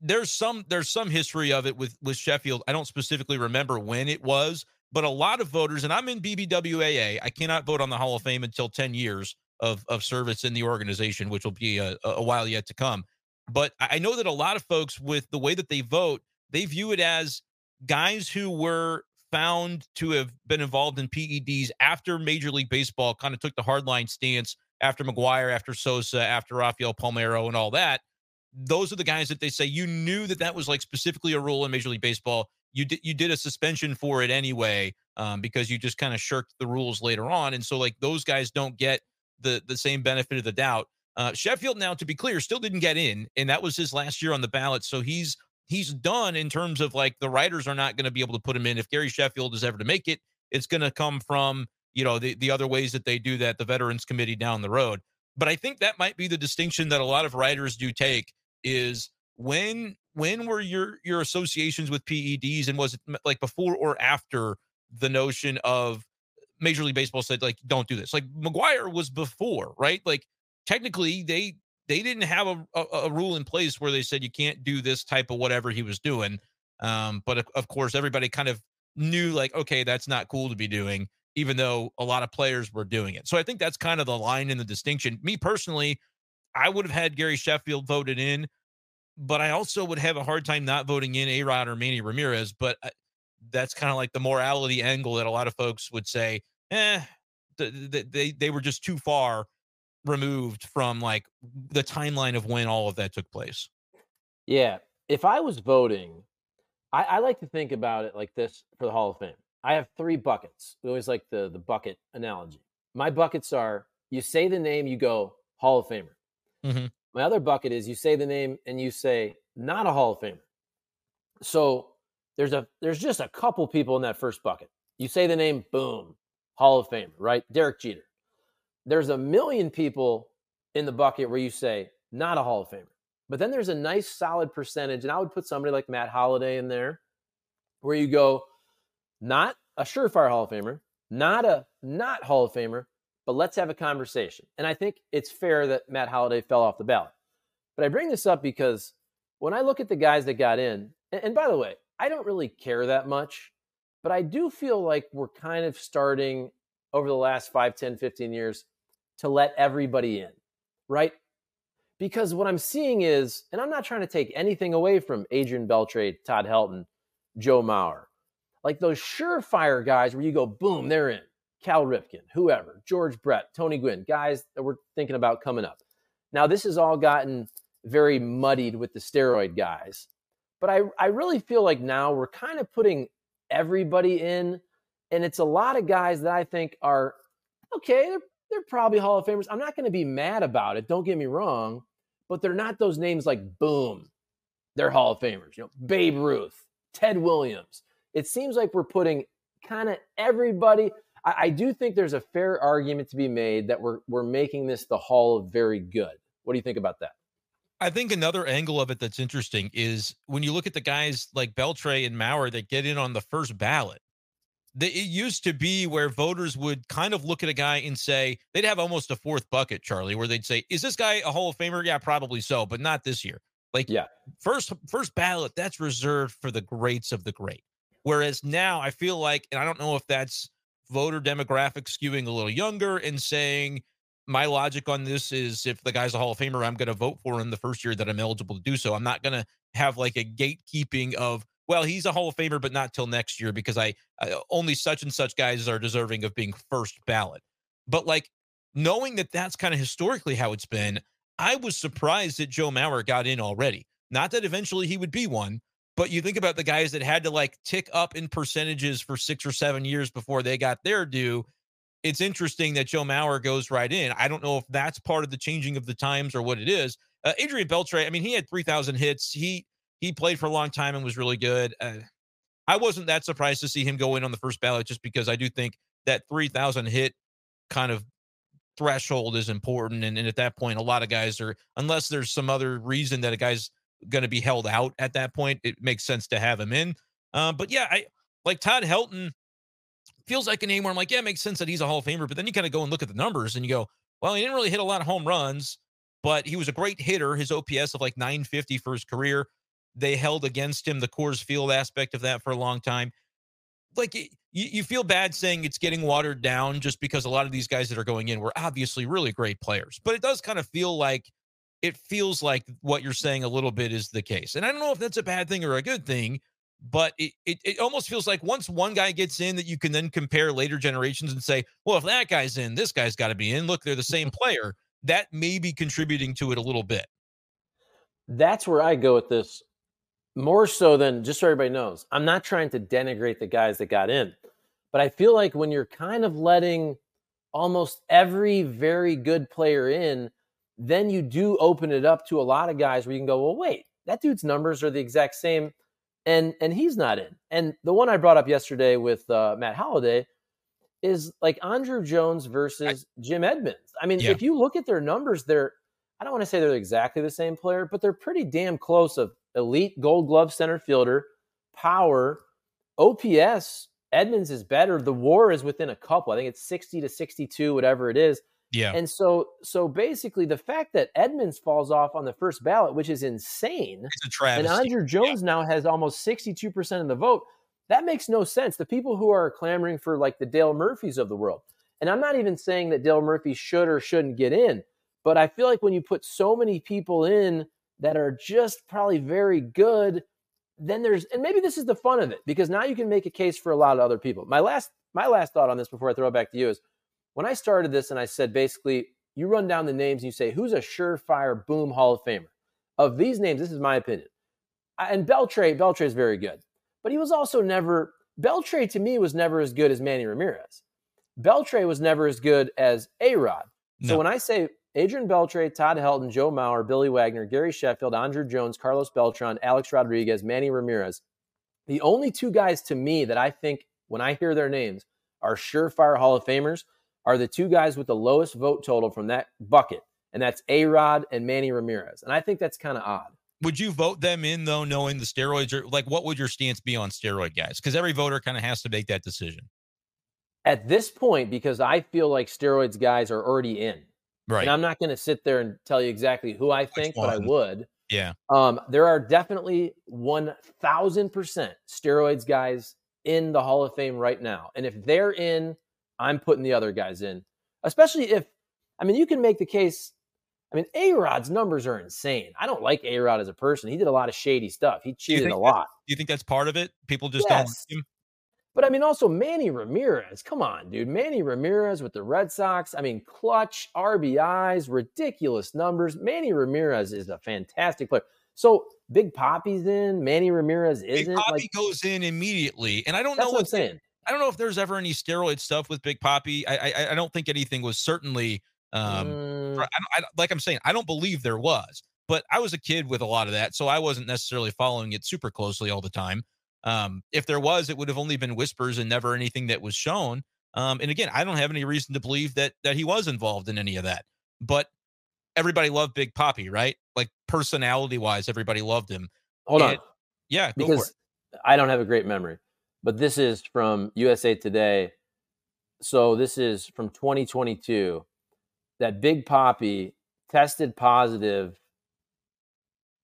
there's some there's some history of it with with Sheffield. I don't specifically remember when it was, but a lot of voters, and I'm in BBWAA. I cannot vote on the Hall of Fame until 10 years of of service in the organization, which will be a, a while yet to come. But I know that a lot of folks, with the way that they vote, they view it as guys who were found to have been involved in PEDs after Major League Baseball kind of took the hardline stance after McGwire, after Sosa, after Rafael Palmeiro, and all that. Those are the guys that they say you knew that that was like specifically a rule in Major League Baseball. You did you did a suspension for it anyway um, because you just kind of shirked the rules later on, and so like those guys don't get the the same benefit of the doubt. Uh, Sheffield, now to be clear, still didn't get in, and that was his last year on the ballot. So he's he's done in terms of like the writers are not going to be able to put him in. If Gary Sheffield is ever to make it, it's going to come from, you know, the, the other ways that they do that, the Veterans Committee down the road. But I think that might be the distinction that a lot of writers do take is when when were your your associations with PEDs and was it like before or after the notion of Major League Baseball said like don't do this. Like McGwire was before, right? Like technically they they didn't have a, a, a, rule in place where they said you can't do this type of whatever he was doing. Um, but of, of course, everybody kind of knew like, okay, that's not cool to be doing, even though a lot of players were doing it. So I think that's kind of the line in the distinction. Me personally, I would have had Gary Sheffield voted in, but I also would have a hard time not voting in A Rod or Manny Ramirez. But uh, that's kind of like the morality angle that a lot of folks would say, eh, they, they were just too far removed from like the timeline of when all of that took place. Yeah. If I was voting, I, I, like to think about it like this for the Hall of Fame. I have three buckets. We always like the the bucket analogy. My buckets are you say the name, you go Hall of Famer. Mm-hmm. My other bucket is you say the name and you say not a Hall of Famer. So there's a there's just a couple people in that first bucket. You say the name, boom, Hall of Famer, right? Derek Jeter there's a million people in the bucket where you say, not a Hall of Famer. But then there's a nice solid percentage, and I would put somebody like Matt Holliday in there, where you go, not a surefire Hall of Famer, not a not Hall of Famer, but let's have a conversation. And I think it's fair that Matt Holliday fell off the ballot. But I bring this up because when I look at the guys that got in, and, by the way, I don't really care that much, but I do feel like we're kind of starting over the last 5, 10, 15 years to let everybody in, right? Because what I'm seeing is, and I'm not trying to take anything away from Adrian Beltre, Todd Helton, Joe Mauer, like those surefire guys where you go, boom, they're in. Cal Ripken, whoever, George Brett, Tony Gwynn, guys that we're thinking about coming up. Now, this has all gotten very muddied with the steroid guys, but I, I really feel like now we're kind of putting everybody in, and it's a lot of guys that I think are okay, they're they're probably Hall of Famers. I'm not going to be mad about it. Don't get me wrong, but they're not those names like boom, they're Hall of Famers. You know, Babe Ruth, Ted Williams. It seems like we're putting kind of everybody. I, I, do think there's a fair argument to be made that we're we're making this the Hall of Very Good. What do you think about that? I think another angle of it that's interesting is when you look at the guys like Beltre and Mauer that get in on the first ballot the, it used to be where voters would kind of look at a guy and say they'd have almost a fourth bucket, Charlie, where they'd say, "Is this guy a Hall of Famer?" Yeah, probably so, but not this year. Like, yeah, first first ballot that's reserved for the greats of the great. Whereas now, I feel like, and I don't know if that's voter demographic skewing a little younger and saying my logic on this is if the guy's a Hall of Famer, I'm going to vote for him the first year that I'm eligible to do so. I'm not going to have like a gatekeeping of well, he's a Hall of Famer, but not till next year because I, I only such and such guys are deserving of being first ballot. But like knowing that that's kind of historically how it's been, I was surprised that Joe Mauer got in already. Not that eventually he would be one, But you think about the guys that had to like tick up in percentages for six or seven years before they got their due. It's interesting that Joe Mauer goes right in. I don't know if that's part of the changing of the times or what it is. Uh, Adrian Beltre, I mean, he had 3,000 hits. He he played for a long time and was really good. Uh, I wasn't that surprised to see him go in on the first ballot just because I do think that 3,000 hit kind of threshold is important. And, and at that point, a lot of guys are, unless there's some other reason that a guy's going to be held out at that point, it makes sense to have him in. Uh, but yeah, I like Todd Helton feels like a name where I'm like, yeah, it makes sense that he's a Hall of Famer. But then you kind of go and look at the numbers and you go, well, he didn't really hit a lot of home runs, but he was a great hitter. His OPS of like 950 for his career. They held against him the Coors Field aspect of that for a long time. Like you, you feel bad saying it's getting watered down just because a lot of these guys that are going in were obviously really great players, but it does kind of feel like it feels like what you're saying a little bit is the case. And I don't know if that's a bad thing or a good thing, but it, it, it almost feels like once one guy gets in that you can then compare later generations and say, well, if that guy's in, this guy's got to be in. Look, they're the same player. That may be contributing to it a little bit. That's where I go with this more so than just so everybody knows. I'm not trying to denigrate the guys that got in, but I feel like when you're kind of letting almost every very good player in, then you do open it up to a lot of guys where you can go, well, wait, that dude's numbers are the exact same, and and he's not in. And the one I brought up yesterday with uh, Matt Holliday is like Andruw Jones versus I, Jim Edmonds. I mean, yeah. if you look at their numbers, they're I don't want to say they're exactly the same player, but they're pretty damn close of elite gold glove center fielder, power, OPS. Edmonds is better. The war is within a couple. I think it's 60 to 62, whatever it is. Yeah. And so so basically the fact that Edmonds falls off on the first ballot, which is insane. It's a travesty. And Andruw Jones yeah. now has almost 62% of the vote. That makes no sense. The people who are clamoring for like the Dale Murphys of the world. And I'm not even saying that Dale Murphy should or shouldn't get in, but I feel like when you put so many people in that are just probably very good, then there's and maybe this is the fun of it because now you can make a case for a lot of other people. My last my last thought on this before I throw it back to you is when I started this and I said basically you run down the names and you say who's a surefire boom Hall of Famer. Of these names, this is my opinion. And Beltray, Beltre is very good, but he was also never Beltre to me was never as good as Manny Ramirez. Beltre was never as good as A Rod. No. So when I say Adrian Beltre, Todd Helton, Joe Mauer, Billy Wagner, Gary Sheffield, Andruw Jones, Carlos Beltran, Alex Rodriguez, Manny Ramirez. The only two guys to me that I think when I hear their names are surefire Hall of Famers are the two guys with the lowest vote total from that bucket, and that's A Rod and Manny Ramirez. And I think that's kind of odd. Would you vote them in though, knowing the steroids are like what would your stance be on steroid guys? Because every voter kind of has to make that decision. At this point, because I feel like steroids guys are already in. Right. And I'm not going to sit there and tell you exactly who I think, but I would. Yeah. Um, there are definitely 1000% steroids guys in the Hall of Fame right now. And if they're in, I'm putting the other guys in, especially if, I mean, you can make the case. I mean, A Rod's numbers are insane. I don't like A Rod as a person. He did a lot of shady stuff. He cheated a lot. do you think that's part of it? People just yes. don't like him? But I mean, also Manny Ramirez. Come on, dude. Manny Ramirez with the Red Sox. I mean, clutch RBIs, ridiculous numbers. Manny Ramirez is a fantastic player. So Big Papi's in. Manny Ramirez isn't. Big Papi like, goes in immediately, and I don't know what I'm saying. I don't know if there's ever any steroid stuff with Big Papi. I I, I don't think anything was certainly. Um, mm. I, I, like I'm saying, I don't believe there was, but I was a kid with a lot of that, so I wasn't necessarily following it super closely all the time. Um, if there was, it would have only been whispers and never anything that was shown. Um, and again, I don't have any reason to believe that that he was involved in any of that. But everybody loved Big Papi, right? Like personality wise, everybody loved him. Hold and, on, yeah, because I don't have a great memory, but this is from USA Today. So this is from 2022 that Big Papi tested positive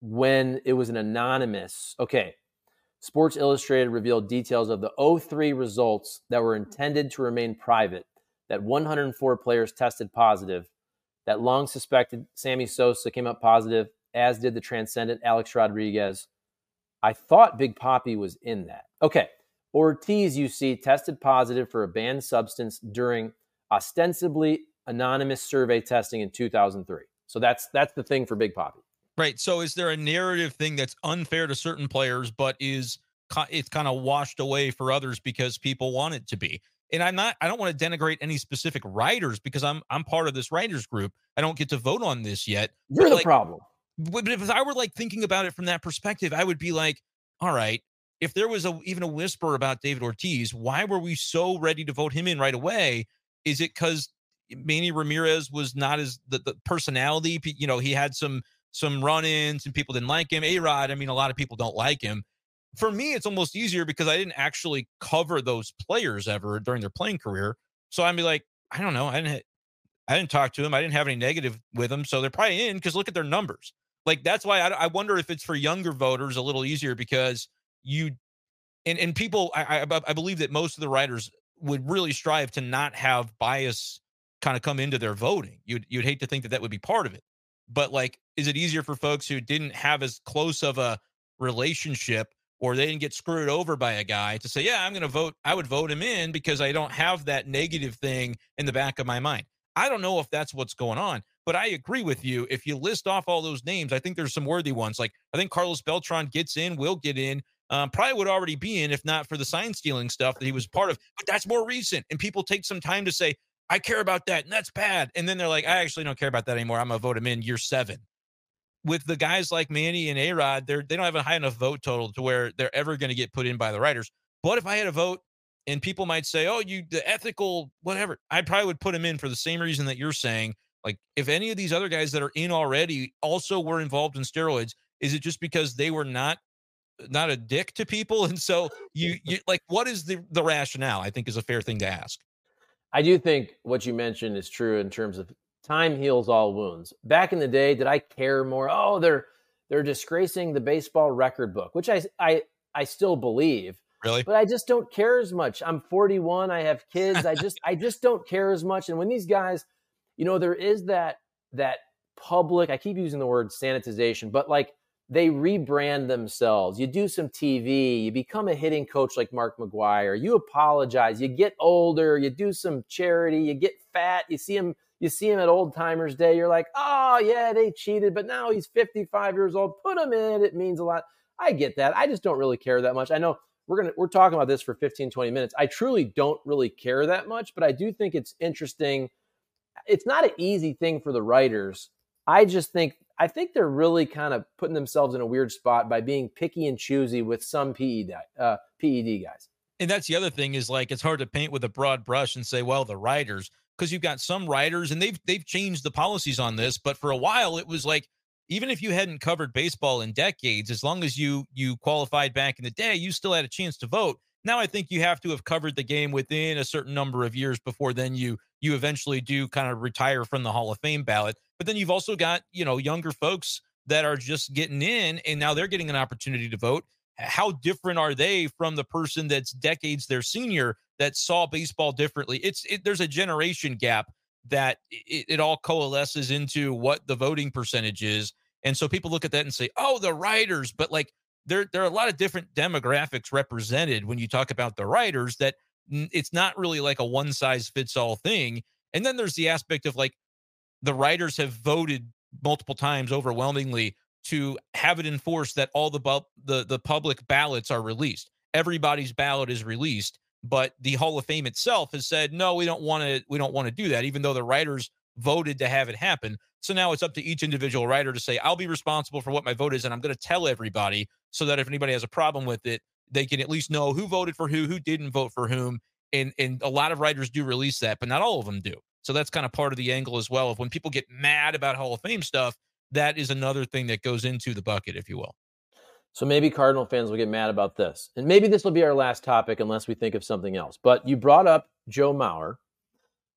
when it was an anonymous. Okay, Sports Illustrated revealed details of the 03 results that were intended to remain private, that 104 players tested positive, that long suspected Sammy Sosa came up positive, as did the transcendent Alex Rodriguez. I thought Big Papi was in that. Okay. Ortiz, you see, tested positive for a banned substance during ostensibly anonymous survey testing in 2003. So that's that's the thing for Big Papi. Right. So is there a narrative thing that's unfair to certain players, but is it's kind of washed away for others because people want it to be? And I'm not. I don't want to denigrate any specific writers because I'm I'm part of this writers group. I don't get to vote on this yet. You're the like, problem. But if I were like thinking about it from that perspective, I would be like, all right, if there was a, even a whisper about David Ortiz, why were we so ready to vote him in right away? Is it because Manny Ramirez was not as the, the personality? You know, he had some some run-ins and people didn't like him. A Rod, I mean, a lot of people don't like him. For me, it's almost easier because I didn't actually cover those players ever during their playing career. So I'd be like, I don't know, I didn't I didn't talk to him. I didn't have any negative with them. So they're probably in because look at their numbers. Like that's why I, I wonder if it's for younger voters a little easier because you and and people I, I, I believe that most of the writers would really strive to not have bias kind of come into their voting. You'd you'd hate to think that that would be part of it, but like, is it easier for folks who didn't have as close of a relationship or they didn't get screwed over by a guy to say, yeah, I'm going to vote. I would vote him in because I don't have that negative thing in the back of my mind. I don't know if that's what's going on, but I agree with you. If you list off all those names, I think there's some worthy ones. Like I think Carlos Beltran gets in, will get in um, probably would already be in if not for the sign stealing stuff that he was part of. But that's more recent. And people take some time to say, I care about that. And that's bad. And then they're like, I actually don't care about that anymore. I'm going to vote him in year seven. With the guys like Manny and A Rod, they're, they don't have a high enough vote total to where they're ever going to get put in by the writers. But if I had a vote and people might say, oh, you, the ethical, whatever, I probably would put him in for the same reason that you're saying. Like, if any of these other guys that are in already also were involved in steroids, is it just because they were not not a dick to people and so you you like what is the the rationale i think is a fair thing to ask i do think what you mentioned is true in terms of time heals all wounds. Back in the day did i care more? Oh they're they're disgracing the baseball record book which i i i still believe really? but i just don't care as much. I'm 41 i have kids i just i just don't care as much. And when these guys you know there is that that public i keep using the word sanitization but like they rebrand themselves. You do some TV, you become a hitting coach like Mark McGwire, you apologize, you get older, you do some charity, you get fat, you see him you see him at old timers day, you're like, "Oh, yeah, they cheated, but now he's 55 years old. Put him in. It means a lot." I get that. I just don't really care that much. I know we're going to we're talking about this for 15 20 minutes. I truly don't really care that much, but I do think it's interesting. It's not an easy thing for the writers. I just think I think they're really kind of putting themselves in a weird spot by being picky and choosy with some PED, uh, PED guys. And that's the other thing is like it's hard to paint with a broad brush and say, well, the writers, because you've got some writers and they've they've changed the policies on this, but for a while it was like even if you hadn't covered baseball in decades, as long as you you qualified back in the day, you still had a chance to vote. Now I think you have to have covered the game within a certain number of years before then you you eventually do kind of retire from the Hall of Fame ballot. But then you've also got, you know, younger folks that are just getting in and now they're getting an opportunity to vote. How different are they from the person that's decades their senior that saw baseball differently? It's it, there's a generation gap that it, it all coalesces into what the voting percentage is. And so people look at that and say, "Oh, the writers," but like there there are a lot of different demographics represented when you talk about the writers that it's not really like a one size fits all thing. And then there's the aspect of like the writers have voted multiple times overwhelmingly to have it enforced that all the bu- the the public ballots are released. Everybody's ballot is released, but the Hall of Fame itself has said no, we don't want to we don't want to do that even though the writers voted to have it happen. So now it's up to each individual writer to say I'll be responsible for what my vote is and I'm going to tell everybody so that if anybody has a problem with it, they can at least know who voted for who, who didn't vote for whom. And and a lot of writers do release that, but not all of them do. So that's kind of part of the angle as well. Of when people get mad about Hall of Fame stuff, that is another thing that goes into the bucket, if you will. So maybe Cardinal fans will get mad about this. And maybe this will be our last topic unless we think of something else. But you brought up Joe Mauer.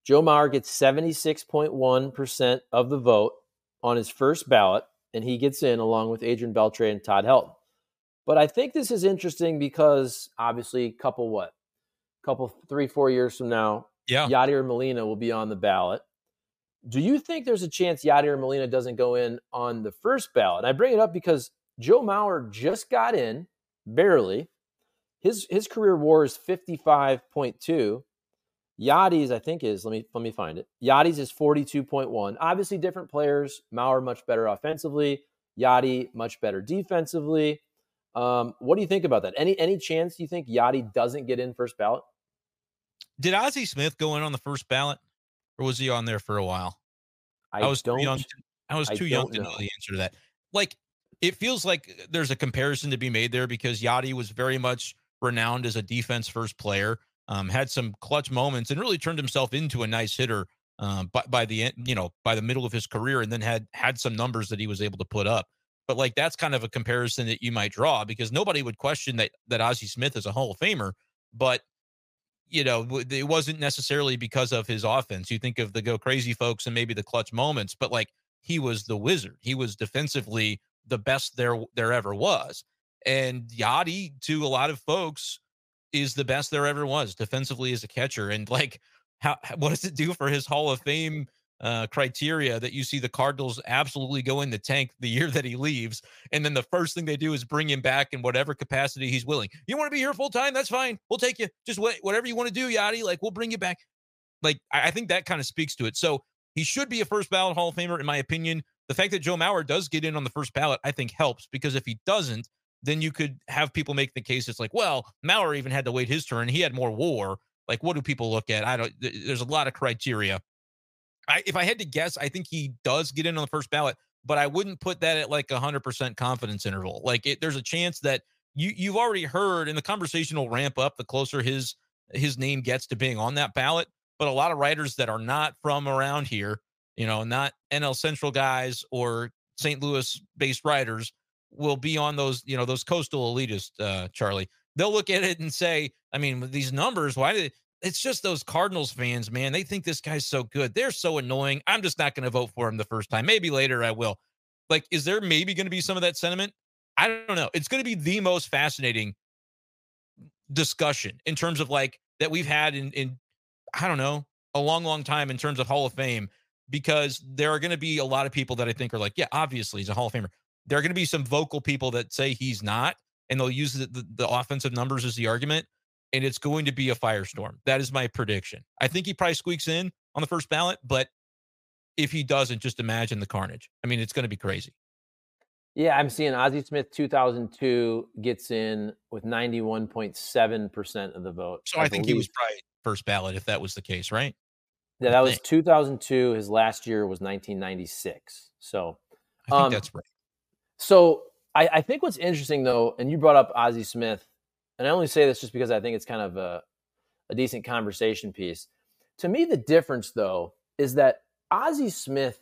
Joe Mauer gets 76.1% of the vote on his first ballot, and he gets in along with Adrian Beltre and Todd Helton. But I think this is interesting because obviously, couple what, couple three four years from now, yeah, Yadier Molina will be on the ballot. Do you think there's a chance Yadier Molina doesn't go in on the first ballot? And I bring it up because Joe Mauer just got in barely. His his career WAR is 55.2. Yadi's, I think, is let me let me find it. Yadi's is 42.1. Obviously, different players. Mauer much better offensively. Yadi much better defensively. Um, what do you think about that? Any any chance you think Yadi doesn't get in first ballot? Did Ozzie Smith go in on the first ballot, or was he on there for a while? I, I was too young. To, I was too I young to know. know the answer to that. Like, it feels like there's a comparison to be made there because Yadi was very much renowned as a defense first player. Um, had some clutch moments and really turned himself into a nice hitter um, by, by the end, you know, by the middle of his career, and then had had some numbers that he was able to put up. But like that's kind of a comparison that you might draw because nobody would question that that Ozzie Smith is a Hall of Famer, but you know it wasn't necessarily because of his offense. You think of the go crazy folks and maybe the clutch moments, but like he was the wizard. He was defensively the best there there ever was, and Yadi to a lot of folks is the best there ever was defensively as a catcher. And like, how what does it do for his Hall of Fame uh, criteria that you see the Cardinals absolutely go in the tank the year that he leaves, and then the first thing they do is bring him back in whatever capacity he's willing. You want to be here full time? That's fine. We'll take you. Just whatever you want to do, Yadi. Like we'll bring you back. Like I, I think that kind of speaks to it. So he should be a first ballot Hall of Famer, in my opinion. The fact that Joe Mauer does get in on the first ballot, I think helps because if he doesn't, then you could have people make the case it's like, well, Mauer even had to wait his turn. He had more war. Like, what do people look at? I don't. There's a lot of criteria I, if I had to guess, I think he does get in on the first ballot, but I wouldn't put that at like a hundred percent confidence interval. Like it, there's a chance that you you've already heard, and the conversation will ramp up the closer his his name gets to being on that ballot. But a lot of writers that are not from around here, you know, not NL Central guys or St. Louis based writers, will be on those, you know, those coastal elitists, uh, Charlie. They'll look at it and say, I mean, these numbers, why did it's just those Cardinals fans, man. They think this guy's so good. They're so annoying. I'm just not going to vote for him the first time. Maybe later I will. Like, is there maybe going to be some of that sentiment? I don't know. It's going to be the most fascinating discussion in terms of like that we've had in in I don't know a long, long time in terms of Hall of Fame because there are going to be a lot of people that I think are like, yeah, obviously he's a Hall of Famer. There are going to be some vocal people that say he's not, and they'll use the, the, the offensive numbers as the argument and it's going to be a firestorm. That is my prediction. I think he probably squeaks in on the first ballot, but if he doesn't, just imagine the carnage. I mean, it's going to be crazy. Yeah, I'm seeing Ozzie Smith 2002 gets in with 91.7% of the vote. So I, I think he was probably first ballot if that was the case, right? Yeah, that was 2002. His last year was 1996. So I think um, that's right. So I, I think what's interesting though, and you brought up Ozzie Smith, and I only say this just because I think it's kind of a, a decent conversation piece. To me, the difference, though, is that Ozzie Smith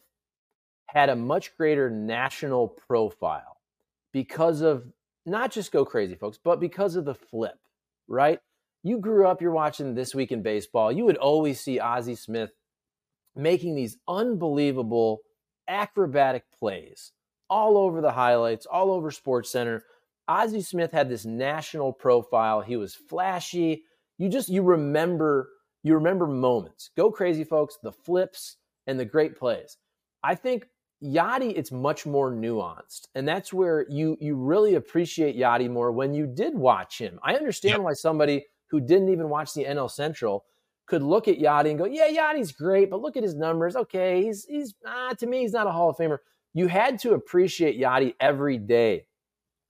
had a much greater national profile because of not just go crazy, folks, but because of the flip, right? You grew up, you're watching This Week in Baseball. You would always see Ozzie Smith making these unbelievable acrobatic plays all over the highlights, all over Sports Center. Ozzie Smith had this national profile. He was flashy. You just you remember you remember moments. Go crazy, folks. The flips and the great plays. I think Yadi, it's much more nuanced, and that's where you you really appreciate Yadi more when you did watch him. I understand yep. why somebody who didn't even watch the NL Central could look at Yadi and go, "Yeah, Yadi's great, but look at his numbers. Okay, he's he's ah, to me he's not a Hall of Famer." You had to appreciate Yadi every day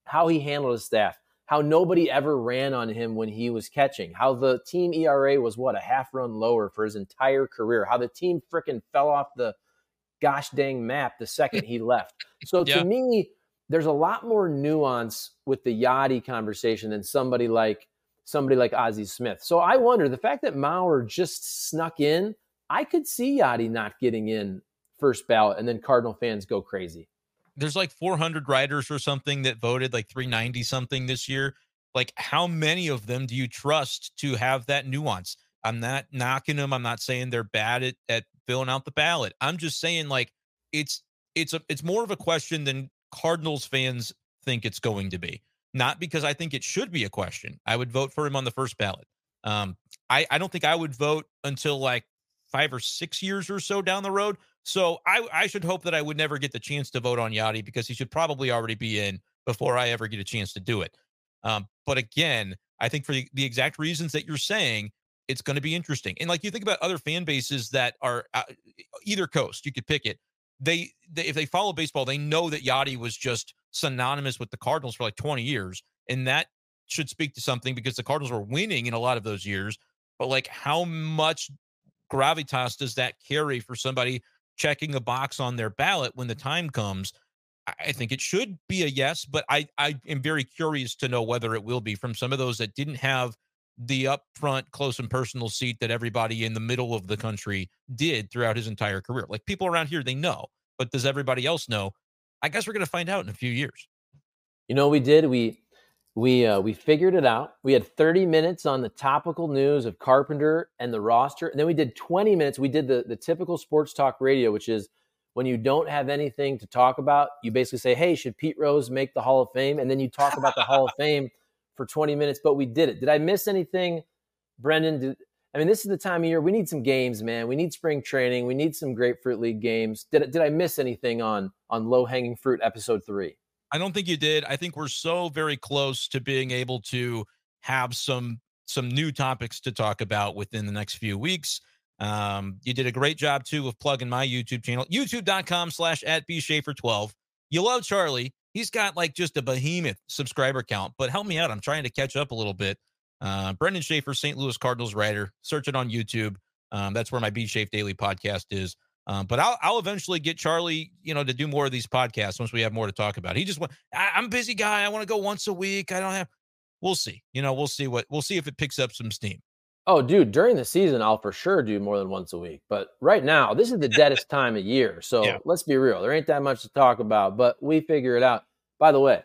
how he handled his staff, how nobody ever ran on him when he was catching, how the team ERA was what a half run lower for his entire career, how the team freaking fell off the gosh dang map the second he left. So to me, there's a lot more nuance with the Yadi conversation than somebody like somebody like Ozzie Smith. So I wonder the fact that Mauer just snuck in, I could see Yadi not getting in first ballot and then Cardinal fans go crazy there's like 400 writers or something that voted like 390 something this year. Like, how many of them do you trust to have that nuance? I'm not knocking them. I'm not saying they're bad at, at filling out the ballot. I'm just saying like it's it's a it's more of a question than Cardinals fans think it's going to be. Not because I think it should be a question. I would vote for him on the first ballot. Um, I I don't think I would vote until like five or six years or so down the road. So I, I should hope that I would never get the chance to vote on Yadi because he should probably already be in before I ever get a chance to do it. Um, but again, I think for the, the exact reasons that you're saying, it's going to be interesting. And like you think about other fan bases that are uh, either coast, you could pick it. they, they if they follow baseball, they know that Yadi was just synonymous with the Cardinals for like 20 years, and that should speak to something because the Cardinals were winning in a lot of those years. But like, how much gravitas does that carry for somebody checking a box on their ballot when the time comes? I think it should be a yes, but I I am very curious to know whether it will be from some of those that didn't have the upfront close and personal seat that everybody in the middle of the country did throughout his entire career. Like people around here, they know, but does everybody else know? I guess we're going to find out in a few years. You know, we did. We we uh, we figured it out. We had 30 minutes on the topical news of Carpenter and the roster, and then we did 20 minutes. We did the the typical sports talk radio, which is when you don't have anything to talk about, you basically say, "Hey, should Pete Rose make the Hall of Fame?" And then you talk about the Hall of Fame for 20 minutes. But we did it. Did I miss anything, Brendan? Did, I mean, this is the time of year we need some games, man. We need spring training. We need some grapefruit league games. Did did I miss anything on on low hanging fruit episode three? I don't think you did. I think we're so very close to being able to have some some new topics to talk about within the next few weeks. Um, you did a great job too of plugging my YouTube channel, youtube.com slash at B Schaeffer 12. You love Charlie. He's got like just a behemoth subscriber count, but help me out. I'm trying to catch up a little bit. Uh, Brendan Schaeffer, St. Louis Cardinals writer. Search it on YouTube. Um, that's where my B Shape Daily podcast is. Um, but I'll I'll eventually get Charlie, you know, to do more of these podcasts once we have more to talk about. He just went, I'm a busy guy. I want to go once a week. I don't have. We'll see. You know, we'll see what we'll see if it picks up some steam. Oh, dude, during the season, I'll for sure do more than once a week. But right now, this is the deadest time of year. So yeah. let's be real. There ain't that much to talk about, but we figure it out. By the way,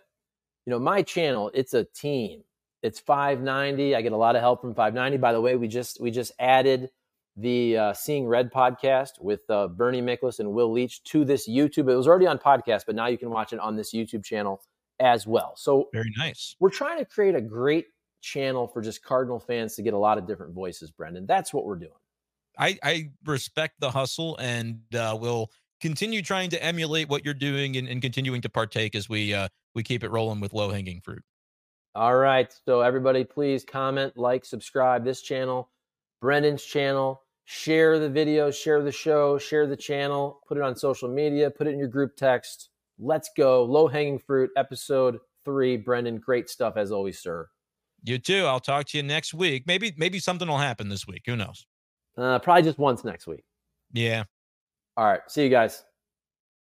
you know, my channel, it's a team. It's 590. I get a lot of help from 590. By the way, we just we just added the uh, Seeing Red podcast with uh, Bernie Miklasz and Will Leitch to this YouTube. It was already on podcast, but now you can watch it on this YouTube channel as well. So very nice. We're trying to create a great channel for just Cardinal fans to get a lot of different voices, Brendan. That's what we're doing. I, I respect the hustle and uh, will continue trying to emulate what you're doing and, and continuing to partake as we uh, we keep it rolling with low hanging fruit. All right. So everybody, please comment, like, subscribe this channel, Brendan's channel. Share the video, share the show, share the channel, put it on social media, put it in your group text. Let's go. Low hanging fruit, episode three. Brendan, great stuff as always, sir. You too. I'll talk to you next week. Maybe maybe something will happen this week. Who knows? Uh, probably just once next week. Yeah. All right. See you guys.